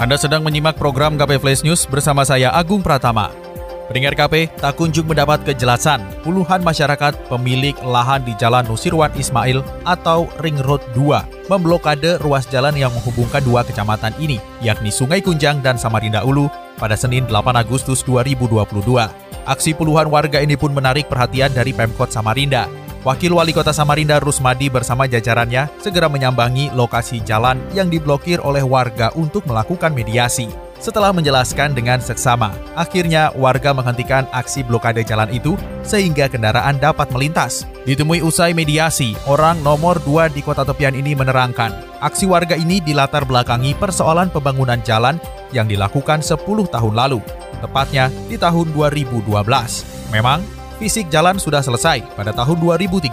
Anda sedang menyimak program KP Flash News bersama saya Agung Pratama. Pendengar KP tak kunjung mendapat kejelasan puluhan masyarakat pemilik lahan di Jalan Nusirwan Ismail atau Ring Road 2 memblokade ruas jalan yang menghubungkan dua kecamatan ini, yakni Sungai Kunjang dan Samarinda Ulu pada Senin 8 Agustus 2022. Aksi puluhan warga ini pun menarik perhatian dari Pemkot Samarinda Wakil Wali Kota Samarinda Rusmadi bersama jajarannya segera menyambangi lokasi jalan yang diblokir oleh warga untuk melakukan mediasi. Setelah menjelaskan dengan seksama, akhirnya warga menghentikan aksi blokade jalan itu sehingga kendaraan dapat melintas. Ditemui usai mediasi, orang nomor 2 di kota tepian ini menerangkan, aksi warga ini dilatar belakangi persoalan pembangunan jalan yang dilakukan 10 tahun lalu, tepatnya di tahun 2012. Memang, fisik jalan sudah selesai pada tahun 2013.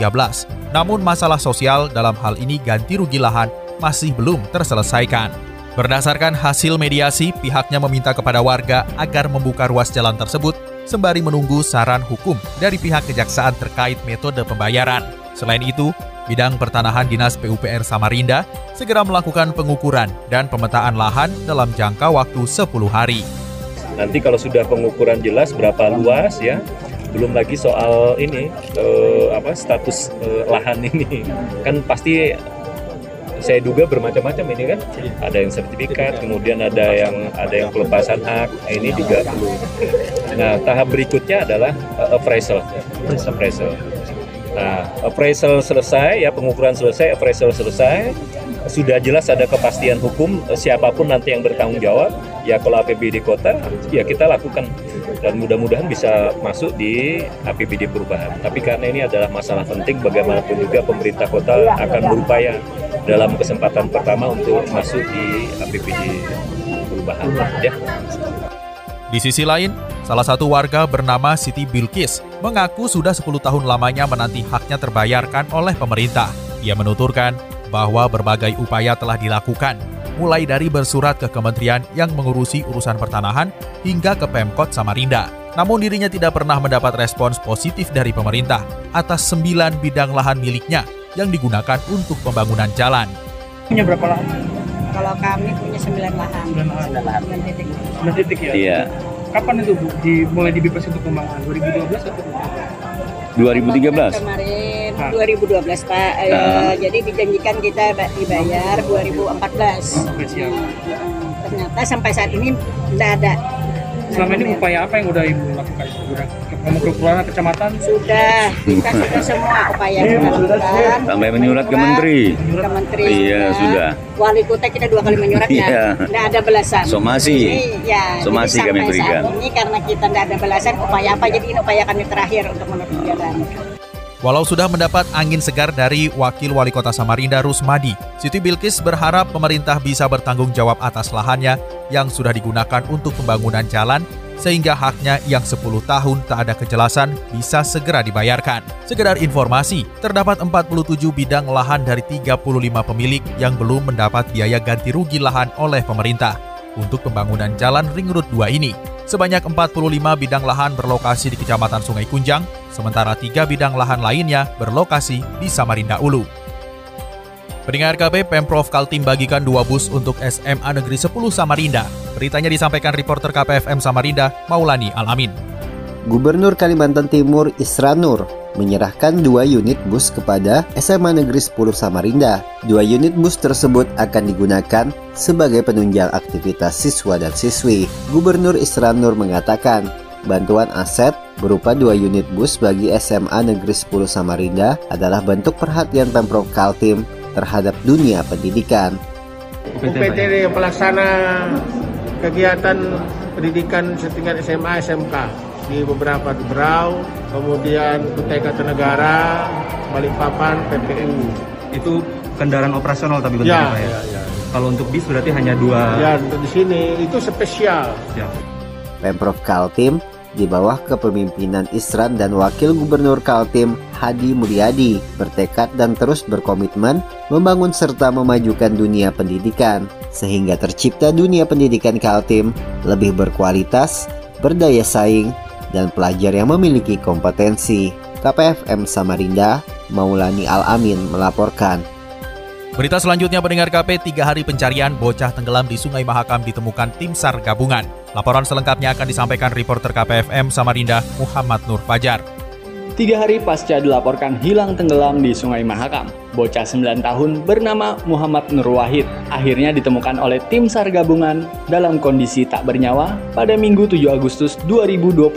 Namun masalah sosial dalam hal ini ganti rugi lahan masih belum terselesaikan. Berdasarkan hasil mediasi, pihaknya meminta kepada warga agar membuka ruas jalan tersebut sembari menunggu saran hukum dari pihak kejaksaan terkait metode pembayaran. Selain itu, bidang pertanahan Dinas PUPR Samarinda segera melakukan pengukuran dan pemetaan lahan dalam jangka waktu 10 hari. Nanti kalau sudah pengukuran jelas berapa luas ya, belum lagi soal ini uh, apa status uh, lahan ini. Kan pasti saya duga bermacam-macam ini kan. Ada yang sertifikat kemudian ada yang ada yang pelepasan hak. Ini juga perlu. Nah tahap berikutnya adalah uh, appraisal. Appraisal. Nah appraisal selesai ya pengukuran selesai appraisal selesai. Sudah jelas ada kepastian hukum siapa pun nanti yang bertanggung jawab. Ya kalau APBD kota ya kita lakukan dan mudah-mudahan bisa masuk di APBD perubahan. Tapi karena ini adalah masalah penting, bagaimanapun juga pemerintah kota akan berupaya dalam kesempatan pertama untuk masuk di APBD perubahan. Ya. Di sisi lain, salah satu warga bernama Siti Bilkis mengaku sudah 10 tahun lamanya menanti haknya terbayarkan oleh pemerintah. Ia menuturkan bahwa berbagai upaya telah dilakukan, mulai dari bersurat ke kementerian yang mengurusi urusan pertanahan hingga ke Pemkot Samarinda. Namun dirinya tidak pernah mendapat respons positif dari pemerintah atas sembilan bidang lahan miliknya yang digunakan untuk pembangunan jalan. Punya berapa lahan? Kalau kami punya sembilan lahan. Sembilan lahan. Sembilan titik. Sembilan titik ya? Iya. Kapan itu Bu dimulai dibebas untuk pembangunan? 2012 atau 2013. Kemarin Hah. 2012 Pak. Eh, Nah. Jadi dijanjikan kita ba- dibayar 2014. Oke, siap. Ternyata sampai saat ini tidak ada. Selama ini upaya apa yang udah Ibu lakukan? Udah kamu ke kelurahan kecamatan? Sudah, kita sudah semua upaya kita lakukan. Sampai menyurat ke menteri. Ke menteri Iya, sudah. Wali kota kita dua kali menyurat Iya. ya. Tidak ada belasan. Somasi. Jadi, ya, Somasi kami berikan. Saat ini karena kita tidak ada belasan, upaya apa? Jadi ini upaya kami terakhir untuk menutup jalan. Walau sudah mendapat angin segar dari Wakil Wali Kota Samarinda Rusmadi, Siti Bilkis berharap pemerintah bisa bertanggung jawab atas lahannya yang sudah digunakan untuk pembangunan jalan sehingga haknya yang 10 tahun tak ada kejelasan bisa segera dibayarkan. Sekedar informasi, terdapat 47 bidang lahan dari 35 pemilik yang belum mendapat biaya ganti rugi lahan oleh pemerintah untuk pembangunan jalan Ring Road 2 ini. Sebanyak 45 bidang lahan berlokasi di Kecamatan Sungai Kunjang, sementara tiga bidang lahan lainnya berlokasi di Samarinda Ulu. Pendengar KP, Pemprov Kaltim bagikan dua bus untuk SMA Negeri 10 Samarinda. Beritanya disampaikan reporter KPFM Samarinda, Maulani Alamin. Gubernur Kalimantan Timur Isra Nur menyerahkan dua unit bus kepada SMA Negeri 10 Samarinda. Dua unit bus tersebut akan digunakan sebagai penunjang aktivitas siswa dan siswi. Gubernur Isra Nur mengatakan, bantuan aset berupa dua unit bus bagi SMA Negeri 10 Samarinda adalah bentuk perhatian Pemprov Kaltim terhadap dunia pendidikan. UPT pelaksana kegiatan pendidikan setingkat SMA SMK di beberapa Berau, kemudian Kutai Kartanegara, Balikpapan, PPU. itu kendaraan operasional tapi Ya, bentuknya Pak ya? ya, ya. Kalau untuk bis berarti hanya dua. Ya untuk di sini itu spesial. Siap. Pemprov Kaltim di bawah kepemimpinan Isran dan Wakil Gubernur Kaltim Hadi Mulyadi bertekad dan terus berkomitmen membangun serta memajukan dunia pendidikan sehingga tercipta dunia pendidikan Kaltim lebih berkualitas, berdaya saing, dan pelajar yang memiliki kompetensi. KPFM Samarinda, Maulani Al-Amin melaporkan. Berita selanjutnya pendengar KP, tiga hari pencarian bocah tenggelam di Sungai Mahakam ditemukan tim SAR gabungan. Laporan selengkapnya akan disampaikan reporter KPFM Samarinda Muhammad Nur Fajar. Tiga hari pasca dilaporkan hilang tenggelam di Sungai Mahakam, bocah 9 tahun bernama Muhammad Nur Wahid akhirnya ditemukan oleh tim SAR gabungan dalam kondisi tak bernyawa pada Minggu 7 Agustus 2022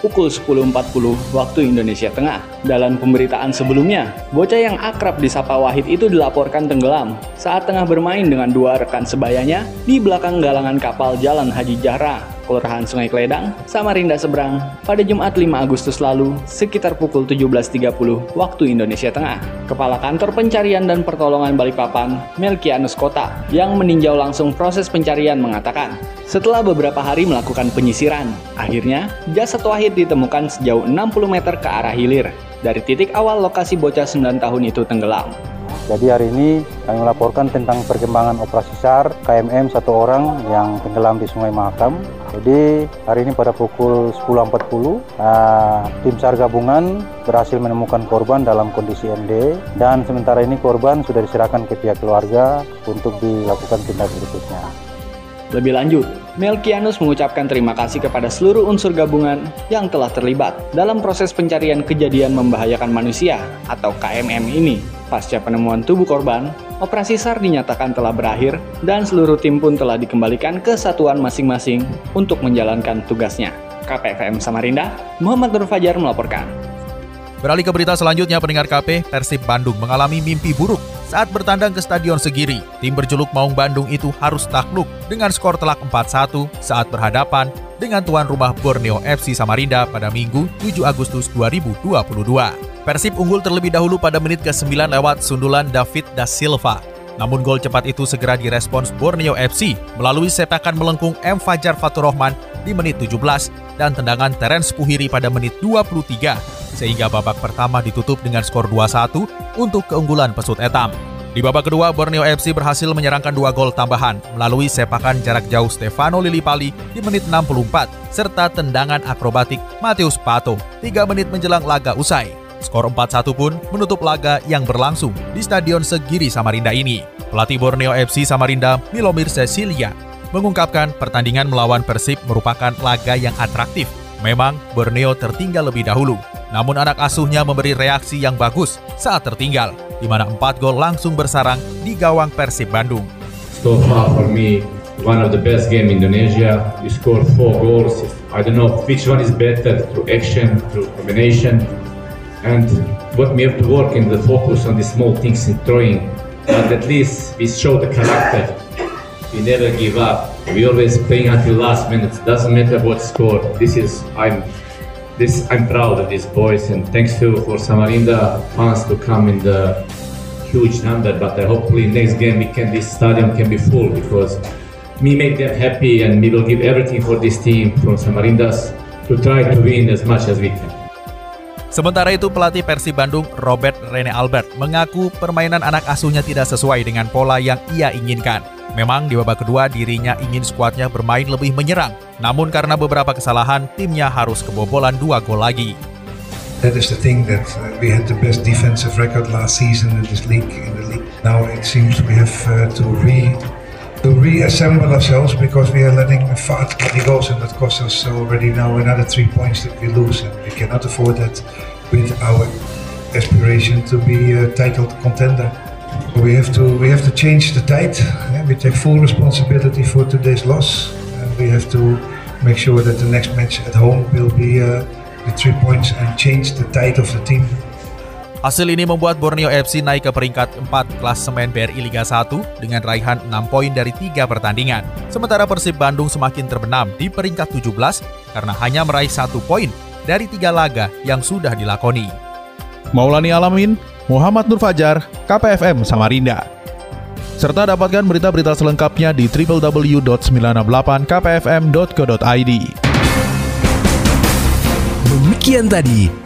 pukul 10.40 waktu Indonesia Tengah. Dalam pemberitaan sebelumnya, bocah yang akrab disapa Wahid itu dilaporkan tenggelam saat tengah bermain dengan dua rekan sebayanya di belakang galangan kapal Jalan Haji Jahra Kelurahan Sungai Kledang, Samarinda Seberang, pada Jumat 5 Agustus lalu sekitar pukul 17.30 waktu Indonesia Tengah. Kepala Kantor Pencarian dan Pertolongan Balikpapan, Melkianus Kota, yang meninjau langsung proses pencarian mengatakan, setelah beberapa hari melakukan penyisiran, akhirnya jasad Wahid ditemukan sejauh 60 meter ke arah hilir dari titik awal lokasi bocah 9 tahun itu tenggelam. Jadi hari ini kami melaporkan tentang perkembangan operasi SAR KMM satu orang yang tenggelam di Sungai Mahakam. Jadi hari ini pada pukul 10.40 uh, tim SAR gabungan berhasil menemukan korban dalam kondisi MD dan sementara ini korban sudah diserahkan ke pihak keluarga untuk dilakukan tindak berikutnya. Lebih lanjut, Melkianus mengucapkan terima kasih kepada seluruh unsur gabungan yang telah terlibat dalam proses pencarian kejadian membahayakan manusia atau KMM ini. Pasca penemuan tubuh korban, operasi SAR dinyatakan telah berakhir dan seluruh tim pun telah dikembalikan ke satuan masing-masing untuk menjalankan tugasnya. KPFM Samarinda, Muhammad Nur Fajar melaporkan. Beralih ke berita selanjutnya pendengar KP, Persib Bandung mengalami mimpi buruk saat bertandang ke Stadion Segiri. Tim berjuluk Maung Bandung itu harus takluk dengan skor telak 4-1 saat berhadapan dengan tuan rumah Borneo FC Samarinda pada Minggu 7 Agustus 2022. Persib unggul terlebih dahulu pada menit ke-9 lewat sundulan David Da Silva. Namun gol cepat itu segera direspons Borneo FC melalui sepakan melengkung M. Fajar Faturrahman di menit 17 dan tendangan Terence Puhiri pada menit 23 sehingga babak pertama ditutup dengan skor 2-1 untuk keunggulan pesut etam. Di babak kedua, Borneo FC berhasil menyerangkan dua gol tambahan melalui sepakan jarak jauh Stefano Lillipali di menit 64 serta tendangan akrobatik Mateus Pato 3 menit menjelang laga usai. Skor 4-1 pun menutup laga yang berlangsung di Stadion Segiri Samarinda ini. Pelatih Borneo FC Samarinda, Milomir Cecilia, mengungkapkan pertandingan melawan Persib merupakan laga yang atraktif. Memang Borneo tertinggal lebih dahulu, namun anak asuhnya memberi reaksi yang bagus saat tertinggal, di mana empat gol langsung bersarang di gawang Persib Bandung. So far for me, one of the best game in Indonesia. We scored four goals. I don't know which one is better through action, through combination, and what we have to work in the focus on the small things in throwing. But at least we show the character. We never give up. We always playing until last minute. Doesn't matter what score. This is I'm this I'm proud of these boys and thanks to for Samarinda fans to come in the huge number but uh, hopefully next game we can this stadium can be full because we make them happy and we will give everything for this team from Samarindas to try to win as much as we can. Sementara itu pelatih Persib Bandung Robert Rene Albert mengaku permainan anak asuhnya tidak sesuai dengan pola yang ia inginkan. Memang di babak kedua dirinya ingin skuadnya bermain lebih menyerang, namun karena beberapa kesalahan timnya harus kebobolan dua gol lagi. That is the thing that uh, we had the best defensive record last season in this league. In the league now, it seems we have uh, to re to reassemble ourselves because we are letting Fat too many goals, and that costs us already now another three points that we lose, and we cannot afford that with our aspiration to be a titled contender. We have to we have to change the tide. We take full responsibility for today's loss, and we have to make sure that the next match at home will be uh, the three points and change the tide of the team. Hasil ini membuat Borneo FC naik ke peringkat 4 klasemen BRI Liga 1 dengan raihan 6 poin dari 3 pertandingan. Sementara Persib Bandung semakin terbenam di peringkat 17 karena hanya meraih 1 poin dari 3 laga yang sudah dilakoni. Maulani Alamin, Muhammad Nur Fajar, KPFM Samarinda. Serta dapatkan berita-berita selengkapnya di www.968kpfm.co.id. Demikian tadi